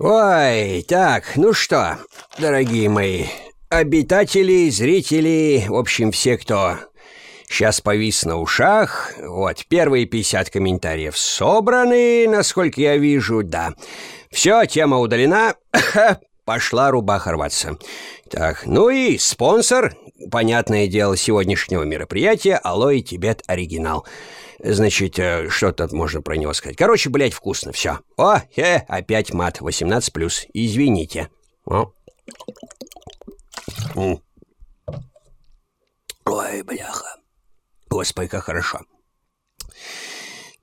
Ой, так, ну что, дорогие мои, обитатели, зрители, в общем, все, кто сейчас повис на ушах, вот, первые 50 комментариев собраны, насколько я вижу, да. Все, тема удалена, пошла рубаха рваться. Так, ну и спонсор, понятное дело, сегодняшнего мероприятия «Алоэ Тибет Оригинал». Значит, э, что тут можно про него сказать? Короче, блядь, вкусно, все. О, э, опять мат, 18+. Извините. О. Ой, бляха. Господи, как хорошо.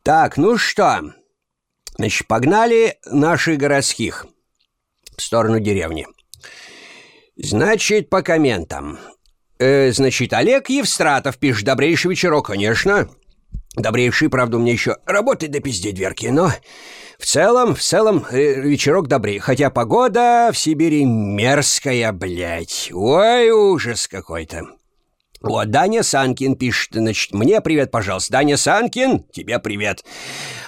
Так, ну что, значит, погнали наших городских в сторону деревни. Значит, по комментам. Э, значит, Олег Евстратов пишет «Добрейший вечерок», конечно. Добрейший, правда, у меня еще работает до пизде дверки, но в целом, в целом, э, вечерок добрый. Хотя погода в Сибири мерзкая, блядь. Ой, ужас какой-то. Вот, Даня Санкин пишет, значит, мне привет, пожалуйста. Даня Санкин, тебе привет.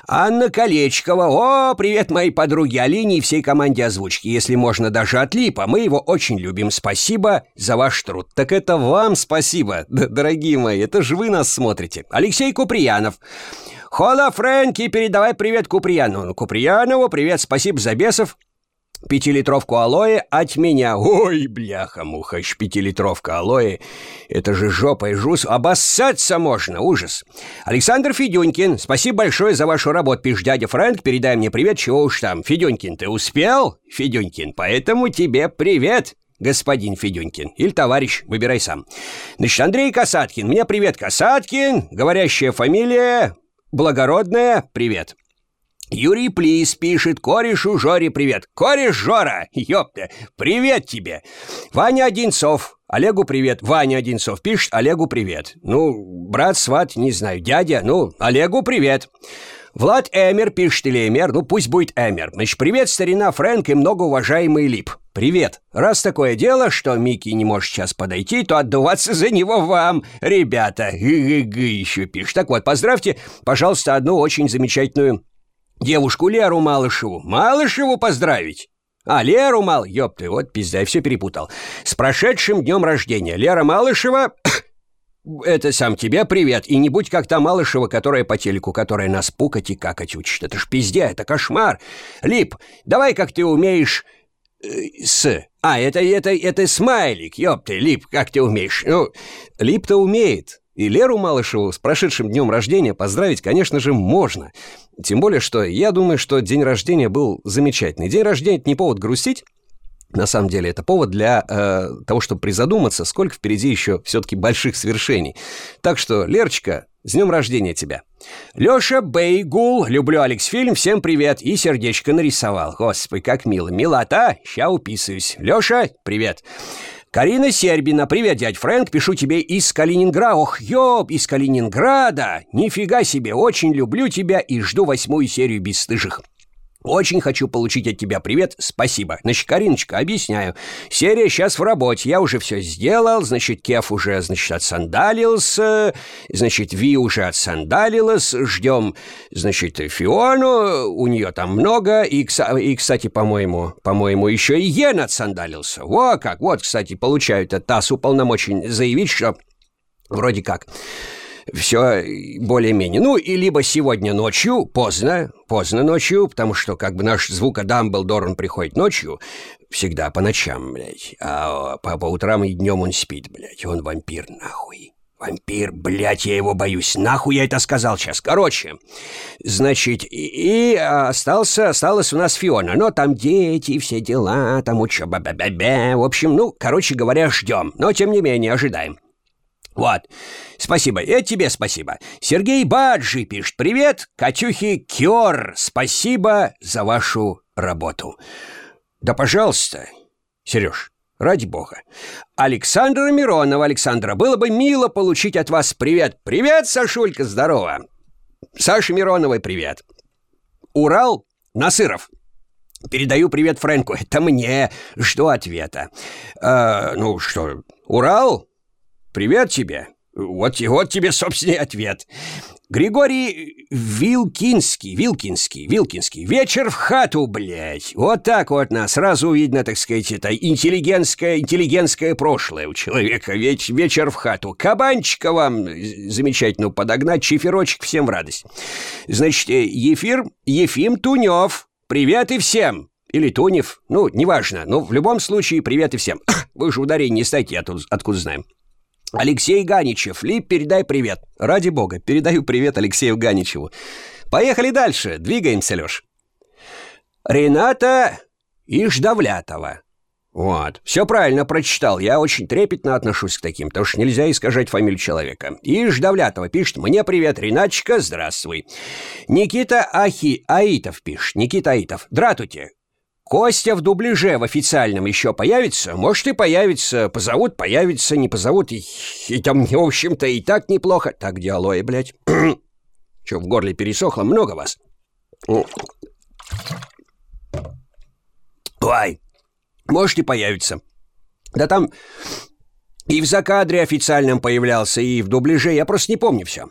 Анна Колечкова, о, привет моей подруге Алине и всей команде озвучки, если можно даже от Липа. Мы его очень любим. Спасибо за ваш труд. Так это вам спасибо, дорогие мои, это же вы нас смотрите. Алексей Куприянов. Хола Фрэнки, передавай привет Куприянову. Куприянову привет, спасибо за бесов. Пятилитровку алоэ от меня. Ой, бляха-муха, пятилитровка алоэ. Это же жопа и жус. Обоссаться можно, ужас. Александр Федюнькин, спасибо большое за вашу работу. Пишет дядя Фрэнк, передай мне привет, чего уж там. Федюнькин, ты успел? Федюнькин, поэтому тебе привет господин Федюнькин. Или товарищ, выбирай сам. Значит, Андрей Касаткин. Мне привет, Касаткин. Говорящая фамилия. Благородная. Привет. Юрий Плис пишет корешу Жоре привет. Кореш Жора, ёпта, привет тебе. Ваня Одинцов, Олегу привет. Ваня Одинцов пишет Олегу привет. Ну, брат, сват, не знаю, дядя, ну, Олегу привет. Влад Эмер пишет или Эмер, ну пусть будет Эмер. Значит, привет, старина Фрэнк и многоуважаемый Лип. Привет. Раз такое дело, что Микки не может сейчас подойти, то отдуваться за него вам, ребята. Г-г-г еще пишет. Так вот, поздравьте, пожалуйста, одну очень замечательную Девушку Леру Малышеву. Малышеву поздравить. А, Леру Мал... Ёб ты, вот пизда, все перепутал. С прошедшим днем рождения. Лера Малышева... Это сам тебе привет. И не будь как та Малышева, которая по телеку, которая нас пукать и какать учит. Это ж пизде, это кошмар. Лип, давай как ты умеешь... Э, с... А, это, это, это смайлик, ёб ты, Лип, как ты умеешь? Ну, Лип-то умеет. И Леру Малышеву с прошедшим днем рождения поздравить, конечно же, можно. Тем более, что я думаю, что день рождения был замечательный. День рождения — это не повод грустить, на самом деле это повод для э, того, чтобы призадуматься, сколько впереди еще все-таки больших свершений. Так что, Лерочка, с днем рождения тебя. Леша Бейгул, люблю Алекс фильм, всем привет, и сердечко нарисовал. Господи, как мило. Милота, ща уписываюсь. Леша, привет. Карина Сербина, привет, дядь Фрэнк, пишу тебе из Калининграда. Ох, ёб, из Калининграда! Нифига себе, очень люблю тебя и жду восьмую серию «Бесстыжих». Очень хочу получить от тебя привет, спасибо. Значит, Кариночка, объясняю. Серия сейчас в работе, я уже все сделал, значит, Кеф уже, значит, отсандалился, значит, Ви уже отсандалилась, ждем, значит, Фиону, у нее там много, и, и кстати, по-моему, по-моему, еще и Йен отсандалился. Во как, вот, кстати, получают от ТАСС уполномочен заявить, что вроде как все более-менее. Ну, и либо сегодня ночью, поздно, поздно ночью, потому что как бы наш звука Дамблдор, он приходит ночью, всегда по ночам, блядь, а по, по утрам и днем он спит, блядь, он вампир, нахуй. Вампир, блядь, я его боюсь. Нахуй я это сказал сейчас. Короче, значит, и, и остался, осталась у нас Фиона. Но там дети, все дела, там учеба, бе бе бе В общем, ну, короче говоря, ждем. Но, тем не менее, ожидаем. Вот. Спасибо. И тебе спасибо. Сергей Баджи пишет «Привет, Катюхи Кёр. Спасибо за вашу работу». Да, пожалуйста, Сереж, ради бога. Александра Миронова, Александра, было бы мило получить от вас привет. Привет, Сашулька, здорово. Саша Мироновой привет. Урал Насыров. Передаю привет Фрэнку. Это мне. Жду ответа. Э, ну что, Урал? «Привет тебе!» Вот, вот тебе, собственный ответ. Григорий Вилкинский, Вилкинский, Вилкинский. Вечер в хату, блядь. Вот так вот нас сразу видно, так сказать, это интеллигентское, интеллигентское прошлое у человека. Веч, вечер в хату. Кабанчика вам замечательно подогнать, чиферочек всем в радость. Значит, э, Ефир, Ефим Тунев. Привет и всем. Или Тунев, ну, неважно, но в любом случае привет и всем. Вы же ударение не ставьте, я тут откуда знаем. Алексей Ганичев, Лип, передай привет. Ради бога, передаю привет Алексею Ганичеву. Поехали дальше, двигаемся, Лёш. Рената Иждавлятова. Вот, все правильно прочитал. Я очень трепетно отношусь к таким, потому что нельзя искажать фамилию человека. Иждавлятова пишет «Мне привет, Ринатчика, здравствуй». Никита Ахи Аитов пишет. Никита Аитов. Дратуйте. Костя в дубляже в официальном еще появится? Может и появится. Позовут, появится, не позовут. И, и там, в общем-то, и так неплохо. Так, диалоги, блядь. Че, в горле пересохло? Много вас? Ой, может и появится. Да там и в закадре официальном появлялся, и в дубляже. Я просто не помню все.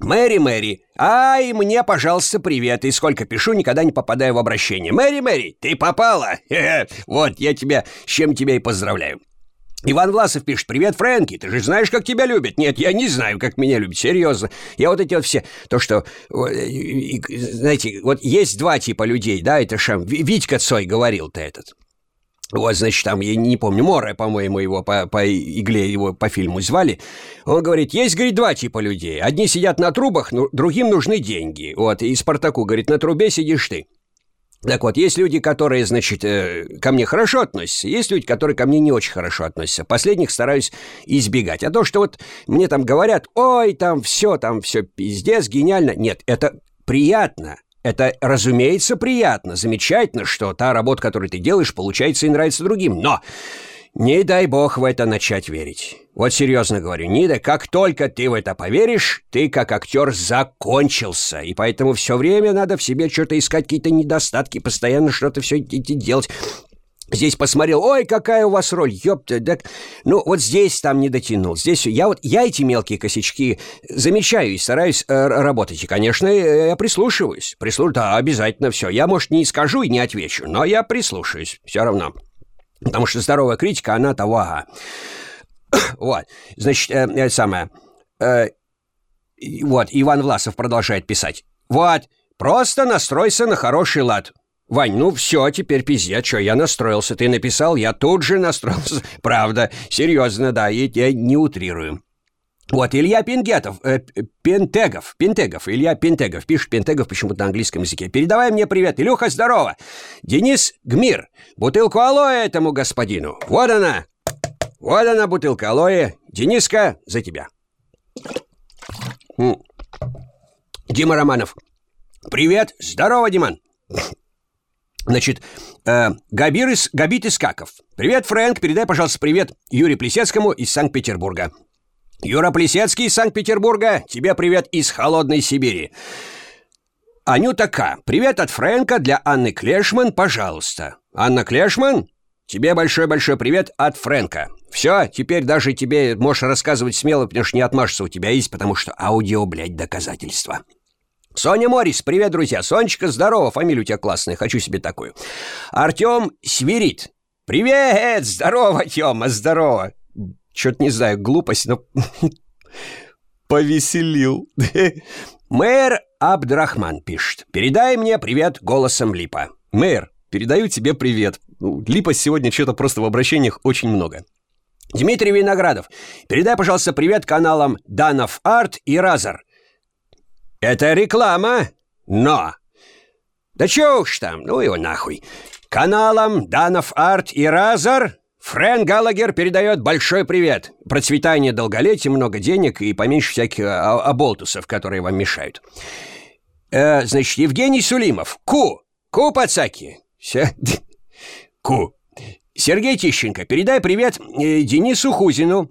«Мэри, Мэри, ай, мне, пожалуйста, привет, и сколько пишу, никогда не попадаю в обращение. Мэри, Мэри, ты попала? Вот, я тебя, с чем тебя и поздравляю». Иван Власов пишет, «Привет, Фрэнки, ты же знаешь, как тебя любят?» «Нет, я не знаю, как меня любят, серьезно. Я вот эти вот все, то, что, знаете, вот есть два типа людей, да, это Шам, Витька Цой говорил-то этот. Вот, значит, там, я не помню, Море, по-моему, его по, по игле его по фильму звали. Он говорит, есть, говорит, два типа людей. Одни сидят на трубах, ну, другим нужны деньги. Вот, и Спартаку говорит, на трубе сидишь ты. Так вот, есть люди, которые, значит, э, ко мне хорошо относятся, есть люди, которые ко мне не очень хорошо относятся. Последних стараюсь избегать. А то, что вот мне там говорят, ой, там все, там все пиздец, гениально. Нет, это приятно. Это, разумеется, приятно, замечательно, что та работа, которую ты делаешь, получается и нравится другим. Но не дай бог в это начать верить. Вот серьезно говорю, Нида, как только ты в это поверишь, ты как актер закончился. И поэтому все время надо в себе что-то искать, какие-то недостатки, постоянно что-то все делать. Здесь посмотрел, ой, какая у вас роль, ёпта, да... Ну, вот здесь там не дотянул, здесь... Я вот, я эти мелкие косячки замечаю и стараюсь э, работать. И, конечно, я прислушиваюсь. Прислушиваюсь, да, обязательно все. Я, может, не скажу и не отвечу, но я прислушаюсь все равно. Потому что здоровая критика, она того, ага. Вот, значит, э, это самое... Э, вот, Иван Власов продолжает писать. Вот, просто настройся на хороший лад. Вань, ну все, теперь пиздец, что я настроился. Ты написал, я тут же настроился. Правда, серьезно, да, и я не утрирую. Вот, Илья Пингетов, э, Пентегов, Пентегов, Илья Пентегов, пишет Пентегов почему-то на английском языке. Передавай мне привет, Илюха, здорово. Денис Гмир, бутылку алоэ этому господину. Вот она, вот она, бутылка алоэ. Дениска, за тебя. Дима Романов. Привет, здорово, Диман. Значит, э, Габир из, Габит Искаков. Привет, Фрэнк, передай, пожалуйста, привет Юрию Плесецкому из Санкт-Петербурга. Юра Плесецкий из Санкт-Петербурга, тебе привет из холодной Сибири. Анюта К. Привет от Фрэнка для Анны Клешман, пожалуйста. Анна Клешман, тебе большой-большой привет от Фрэнка. Все, теперь даже тебе можешь рассказывать смело, потому что не отмашется у тебя есть, потому что аудио, блядь, доказательства. Соня Морис, привет, друзья. Сонечка, здорово, фамилия у тебя классная, хочу себе такую. Артем Свирит. Привет, здорово, Тёма, здорово. Чё-то не знаю, глупость, но повеселил. Мэр Абдрахман пишет. Передай мне привет голосом Липа. Мэр, передаю тебе привет. Ну, Липа сегодня что-то просто в обращениях очень много. Дмитрий Виноградов, передай, пожалуйста, привет каналам Данов Арт и Разор. Это реклама, но... Да чё уж там, ну его нахуй. Каналам Данов Арт и Разор Фрэн Галагер передает большой привет. Процветание долголетия, много денег и поменьше всяких а, оболтусов, которые вам мешают. Э, значит, Евгений Сулимов. Ку. Ку, пацаки. Все. Ку. Сергей Тищенко, передай привет э, Денису Хузину.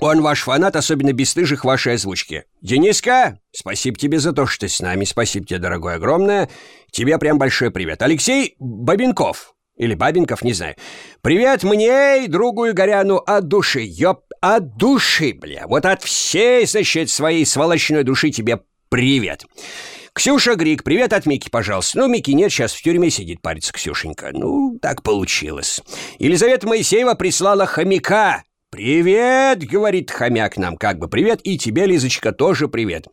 Он ваш фанат, особенно бесстыжих вашей озвучки. Дениска, спасибо тебе за то, что ты с нами. Спасибо тебе, дорогой, огромное. Тебе прям большой привет. Алексей Бабенков. Или Бабенков, не знаю. Привет мне и другу Игоряну от души. Ёп, от души, бля. Вот от всей, значит, своей сволочной души тебе привет. Ксюша Грик, привет от Мики, пожалуйста. Ну, Мики нет, сейчас в тюрьме сидит, парится Ксюшенька. Ну, так получилось. Елизавета Моисеева прислала хомяка. «Привет!» — говорит хомяк нам как бы. «Привет!» И тебе, Лизочка, тоже привет.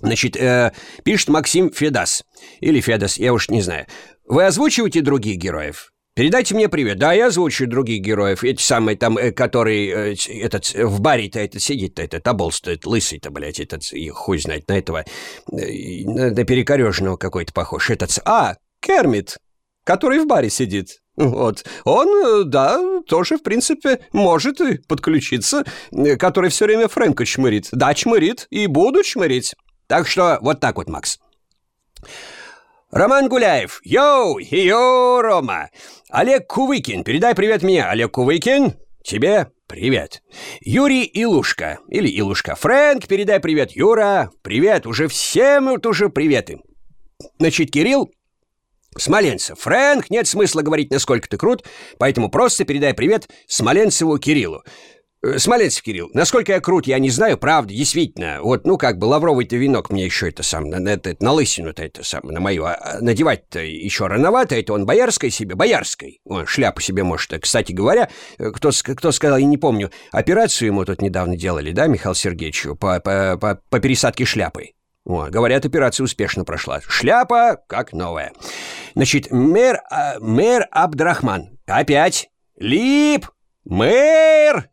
Значит, э, пишет Максим Федас. Или Федас, я уж не знаю. Вы озвучиваете других героев? Передайте мне привет. Да, я озвучу других героев. Эти самые там, э, который э, этот в баре-то этот сидит-то, этот оболст, этот лысый-то, блядь, этот, и хуй знает, на этого, э, на, на перекореженного какой-то похож. Этот, а, Кермит, который в баре сидит. Вот. Он, э, да, тоже, в принципе, может и подключиться, э, который все время Фрэнка чмырит. Да, чмырит, и буду чмырить. Так что вот так вот, Макс. Роман Гуляев. Йоу, йоу, Рома. Олег Кувыкин. Передай привет мне, Олег Кувыкин. Тебе привет. Юрий Илушка. Или Илушка. Фрэнк, передай привет, Юра. Привет. Уже всем вот уже приветы. Значит, Кирилл Смоленцев. Фрэнк, нет смысла говорить, насколько ты крут, поэтому просто передай привет Смоленцеву Кириллу. Э, Смоленцев Кирилл, насколько я крут, я не знаю, правда, действительно. Вот, ну, как бы, лавровый-то венок мне еще это сам, на, на, на лысину-то это сам, на мою, а, а надевать-то еще рановато, это он боярской себе, боярской. Он шляпу себе может. Кстати говоря, э, кто, кто сказал, я не помню, операцию ему тут недавно делали, да, Михаил Сергеевичу, по, по, по, по пересадке шляпы. О, говорят, операция успешно прошла. Шляпа как новая. Значит, мэр, а, мэр Абдрахман. Опять. Лип. Мэр.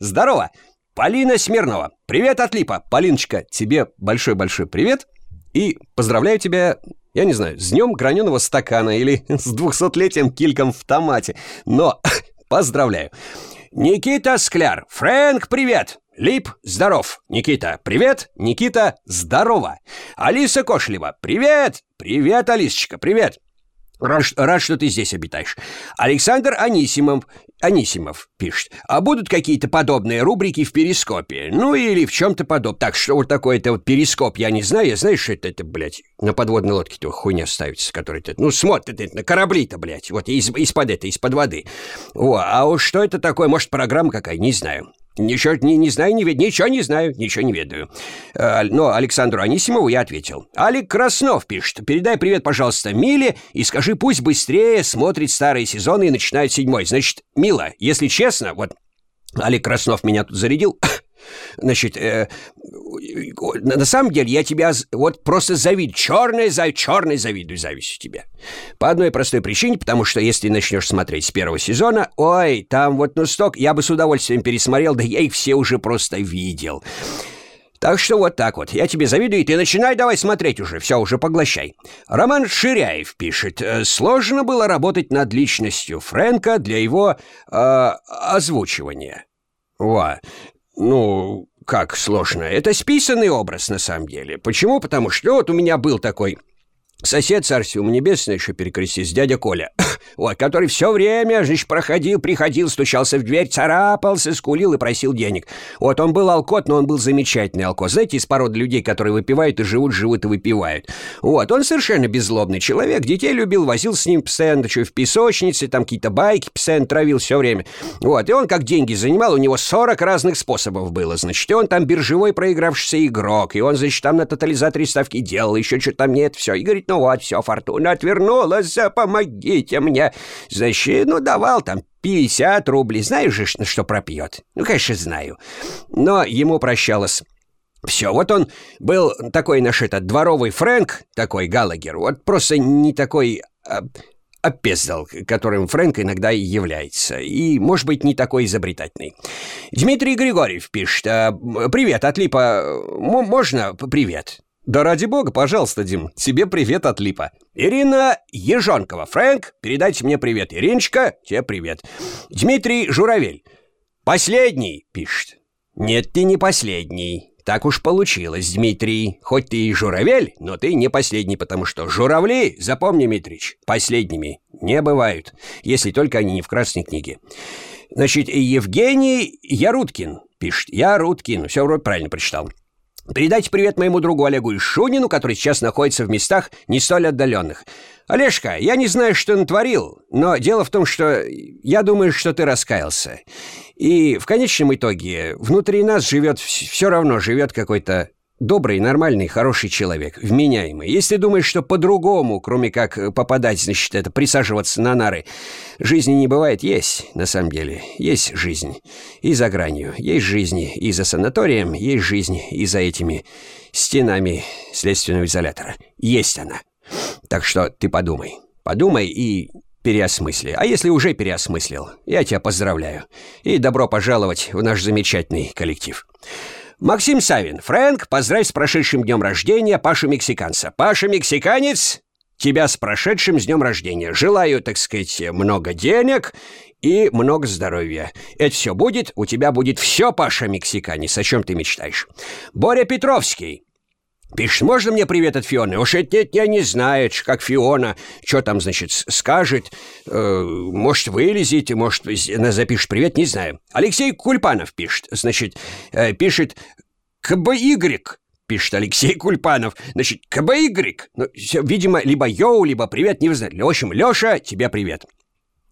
Здорово. Полина Смирнова. Привет от Липа. Полиночка, тебе большой-большой привет. И поздравляю тебя, я не знаю, с днем граненого стакана или с двухсотлетием кильком в томате. Но поздравляю. Никита Скляр. Фрэнк, привет. Лип, здоров. Никита, привет. Никита, здорово. Алиса Кошлева, привет. Привет, Алисочка, привет. Рад, рад, что ты здесь обитаешь. Александр Анисимов, Анисимов пишет. А будут какие-то подобные рубрики в Перископе? Ну, или в чем-то подобном. Так, что вот такое-то вот Перископ, я не знаю. Я знаю, что это, это блядь, на подводной лодке-то хуйня ставится, которая то ну, смотрит это на корабли-то, блядь, вот из, из-под это, из-под воды. О, а уж что это такое? Может, программа какая? Не знаю. Ничего не, не знаю, не ведаю, ничего не знаю, ничего не ведаю. А, но Александру Анисимову я ответил. Алик Краснов пишет. Передай привет, пожалуйста, Миле и скажи, пусть быстрее смотрит старые сезоны и начинает седьмой. Значит, Мила, если честно, вот Алик Краснов меня тут зарядил. Значит, э, на самом деле я тебя вот просто завидую. Черный, за, черный завидую зависть тебе. По одной простой причине, потому что если начнешь смотреть с первого сезона, ой, там вот ну сток, я бы с удовольствием пересмотрел, да я их все уже просто видел. Так что вот так вот. Я тебе завидую, и ты начинай давай смотреть уже. Все, уже поглощай. Роман Ширяев пишет. «Э, сложно было работать над личностью Фрэнка для его э, озвучивания. Во. Ну, как сложно. Это списанный образ на самом деле. Почему? Потому что вот у меня был такой Сосед, царствие ему небесное, еще перекрестись, дядя Коля, вот, который все время, значит, проходил, приходил, стучался в дверь, царапался, скулил и просил денег. Вот, он был алкот, но он был замечательный алкот. Знаете, из породы людей, которые выпивают и живут, живут и выпивают. Вот, он совершенно беззлобный человек, детей любил, возил с ним постоянно, что в песочнице, там какие-то байки постоянно травил все время. Вот, и он как деньги занимал, у него 40 разных способов было, значит, и он там биржевой проигравшийся игрок, и он, значит, там на тотализаторе ставки делал, еще что-то там нет, все, и говорит, ну вот, все, фортуна отвернулась, помогите мне. Значит, ну, давал там 50 рублей. Знаешь же, что пропьет? Ну, конечно, знаю. Но ему прощалось все, вот он был такой наш этот дворовый Фрэнк, такой Галагер, вот просто не такой а, опездал, которым Фрэнк иногда и является, и, может быть, не такой изобретательный. Дмитрий Григорьев пишет, а, «Привет, от Липа, можно привет?» «Да ради бога, пожалуйста, Дим, тебе привет от Липа». «Ирина Ежонкова. Фрэнк, передайте мне привет. Ириночка, тебе привет». «Дмитрий Журавель. Последний», — пишет. «Нет, ты не последний. Так уж получилось, Дмитрий. Хоть ты и журавель, но ты не последний, потому что журавли, запомни, Митрич, последними не бывают, если только они не в Красной книге. Значит, Евгений Яруткин пишет. Яруткин. Все вроде правильно прочитал. Передайте привет моему другу Олегу Ишунину, который сейчас находится в местах не столь отдаленных. Олежка, я не знаю, что натворил, но дело в том, что я думаю, что ты раскаялся. И в конечном итоге внутри нас живет, все равно живет какой-то добрый, нормальный, хороший человек, вменяемый. Если думаешь, что по-другому, кроме как попадать, значит, это присаживаться на нары, жизни не бывает, есть, на самом деле. Есть жизнь. И за гранью. Есть жизнь и за санаторием, есть жизнь и за этими стенами следственного изолятора. Есть она. Так что ты подумай. Подумай и переосмысли. А если уже переосмыслил, я тебя поздравляю. И добро пожаловать в наш замечательный коллектив. Максим Савин, Фрэнк, поздравь с прошедшим днем рождения Пашу Мексиканца. Паша Мексиканец, тебя с прошедшим с днем рождения. Желаю, так сказать, много денег и много здоровья. Это все будет, у тебя будет все, Паша Мексиканец, о чем ты мечтаешь. Боря Петровский, Пишет, можно мне привет от Фионы? Уж это я не знаю, как Фиона, что там, значит, скажет. Э, может, вылезете, может, запишет привет, не знаю. Алексей Кульпанов пишет, значит, э, пишет КБY, пишет Алексей Кульпанов. Значит, КБY. Ну, видимо, либо йоу, либо привет, не знаю. В общем, Леша, тебе привет.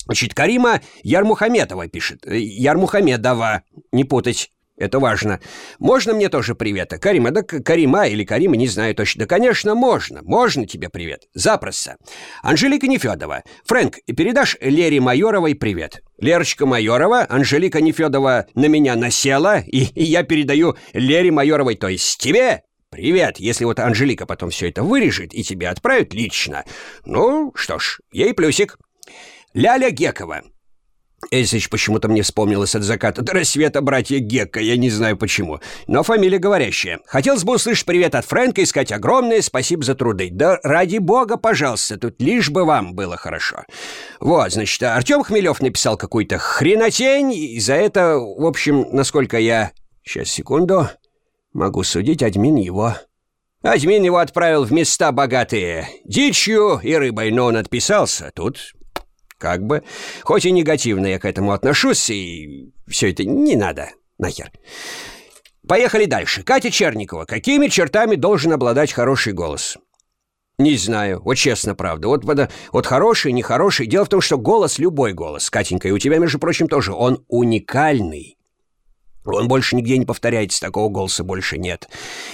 Значит, Карима Ярмухаметова пишет. Э, Ярмухамедова, не путать. Это важно. Можно мне тоже привета? Карима, да Карима или Карима, не знаю точно. Да, конечно, можно. Можно тебе привет. Запросто. Анжелика Нефедова. Фрэнк, передашь Лере Майоровой привет? Лерочка Майорова, Анжелика Нефедова на меня насела, и, и я передаю Лере Майоровой, то есть тебе, «Привет, если вот Анжелика потом все это вырежет и тебе отправит лично. Ну, что ж, ей плюсик». Ляля Гекова. Эсич почему-то мне вспомнилось от заката до рассвета братья Гекка, я не знаю почему. Но фамилия говорящая. Хотелось бы услышать привет от Фрэнка и сказать огромное спасибо за труды. Да ради бога, пожалуйста, тут лишь бы вам было хорошо. Вот, значит, Артем Хмелев написал какую-то хренотень, и за это, в общем, насколько я... Сейчас, секунду. Могу судить, админ его... Админ его отправил в места богатые дичью и рыбой, но он отписался. Тут как бы. Хоть и негативно я к этому отношусь, и все это не надо. Нахер. Поехали дальше. Катя Черникова. Какими чертами должен обладать хороший голос? Не знаю, вот честно, правда. Вот, вот хороший, нехороший. Дело в том, что голос, любой голос, Катенька, и у тебя, между прочим, тоже, он уникальный. Он больше нигде не повторяется, такого голоса больше нет.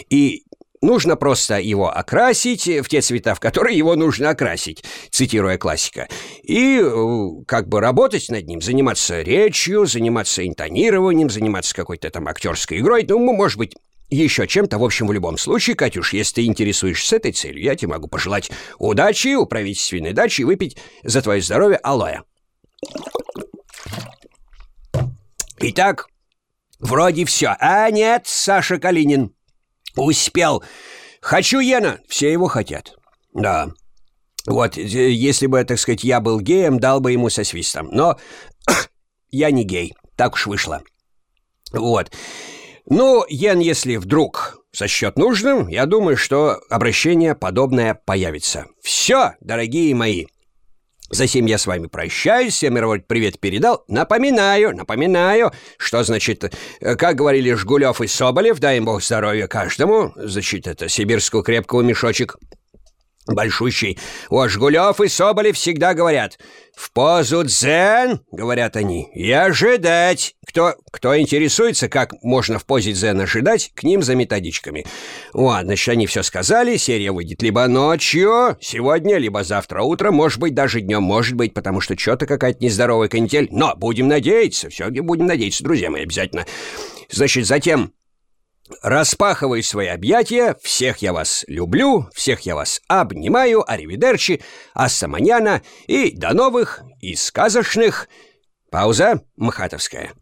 И Нужно просто его окрасить в те цвета, в которые его нужно окрасить, цитируя классика. И э, как бы работать над ним, заниматься речью, заниматься интонированием, заниматься какой-то там актерской игрой, ну, может быть, еще чем-то. В общем, в любом случае, Катюш, если ты интересуешься этой целью, я тебе могу пожелать удачи у правительственной дачи и выпить за твое здоровье алоэ. Итак, вроде все. А нет, Саша Калинин. Успел. Хочу Йена. Все его хотят. Да. Вот, э, если бы, так сказать, я был геем, дал бы ему со свистом. Но я не гей. Так уж вышло. Вот. Ну, Йен, если вдруг сочтет нужным, я думаю, что обращение подобное появится. Все, дорогие мои. Затем я с вами прощаюсь, всем мировой привет передал. Напоминаю, напоминаю, что, значит, э, как говорили Жгулев и Соболев, дай им бог здоровья каждому, значит, это сибирского крепкого мешочек большущий. У Жгулев и Соболев всегда говорят «В позу дзен», — говорят они, — «и ожидать». Кто, кто интересуется, как можно в позе дзен ожидать, к ним за методичками. Ладно, значит, они все сказали, серия выйдет либо ночью, сегодня, либо завтра утром, может быть, даже днем, может быть, потому что что-то какая-то нездоровая канитель. Но будем надеяться, все будем надеяться, друзья мои, обязательно. Значит, затем Распахиваю свои объятия, всех я вас люблю, всех я вас обнимаю, аривидерчи, ассаманьяна и до новых и сказочных. Пауза мхатовская.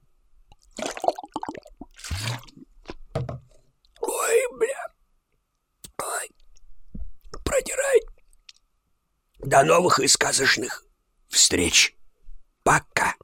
Ой, бля. Ой. Продирай. До новых и сказочных встреч. Пока.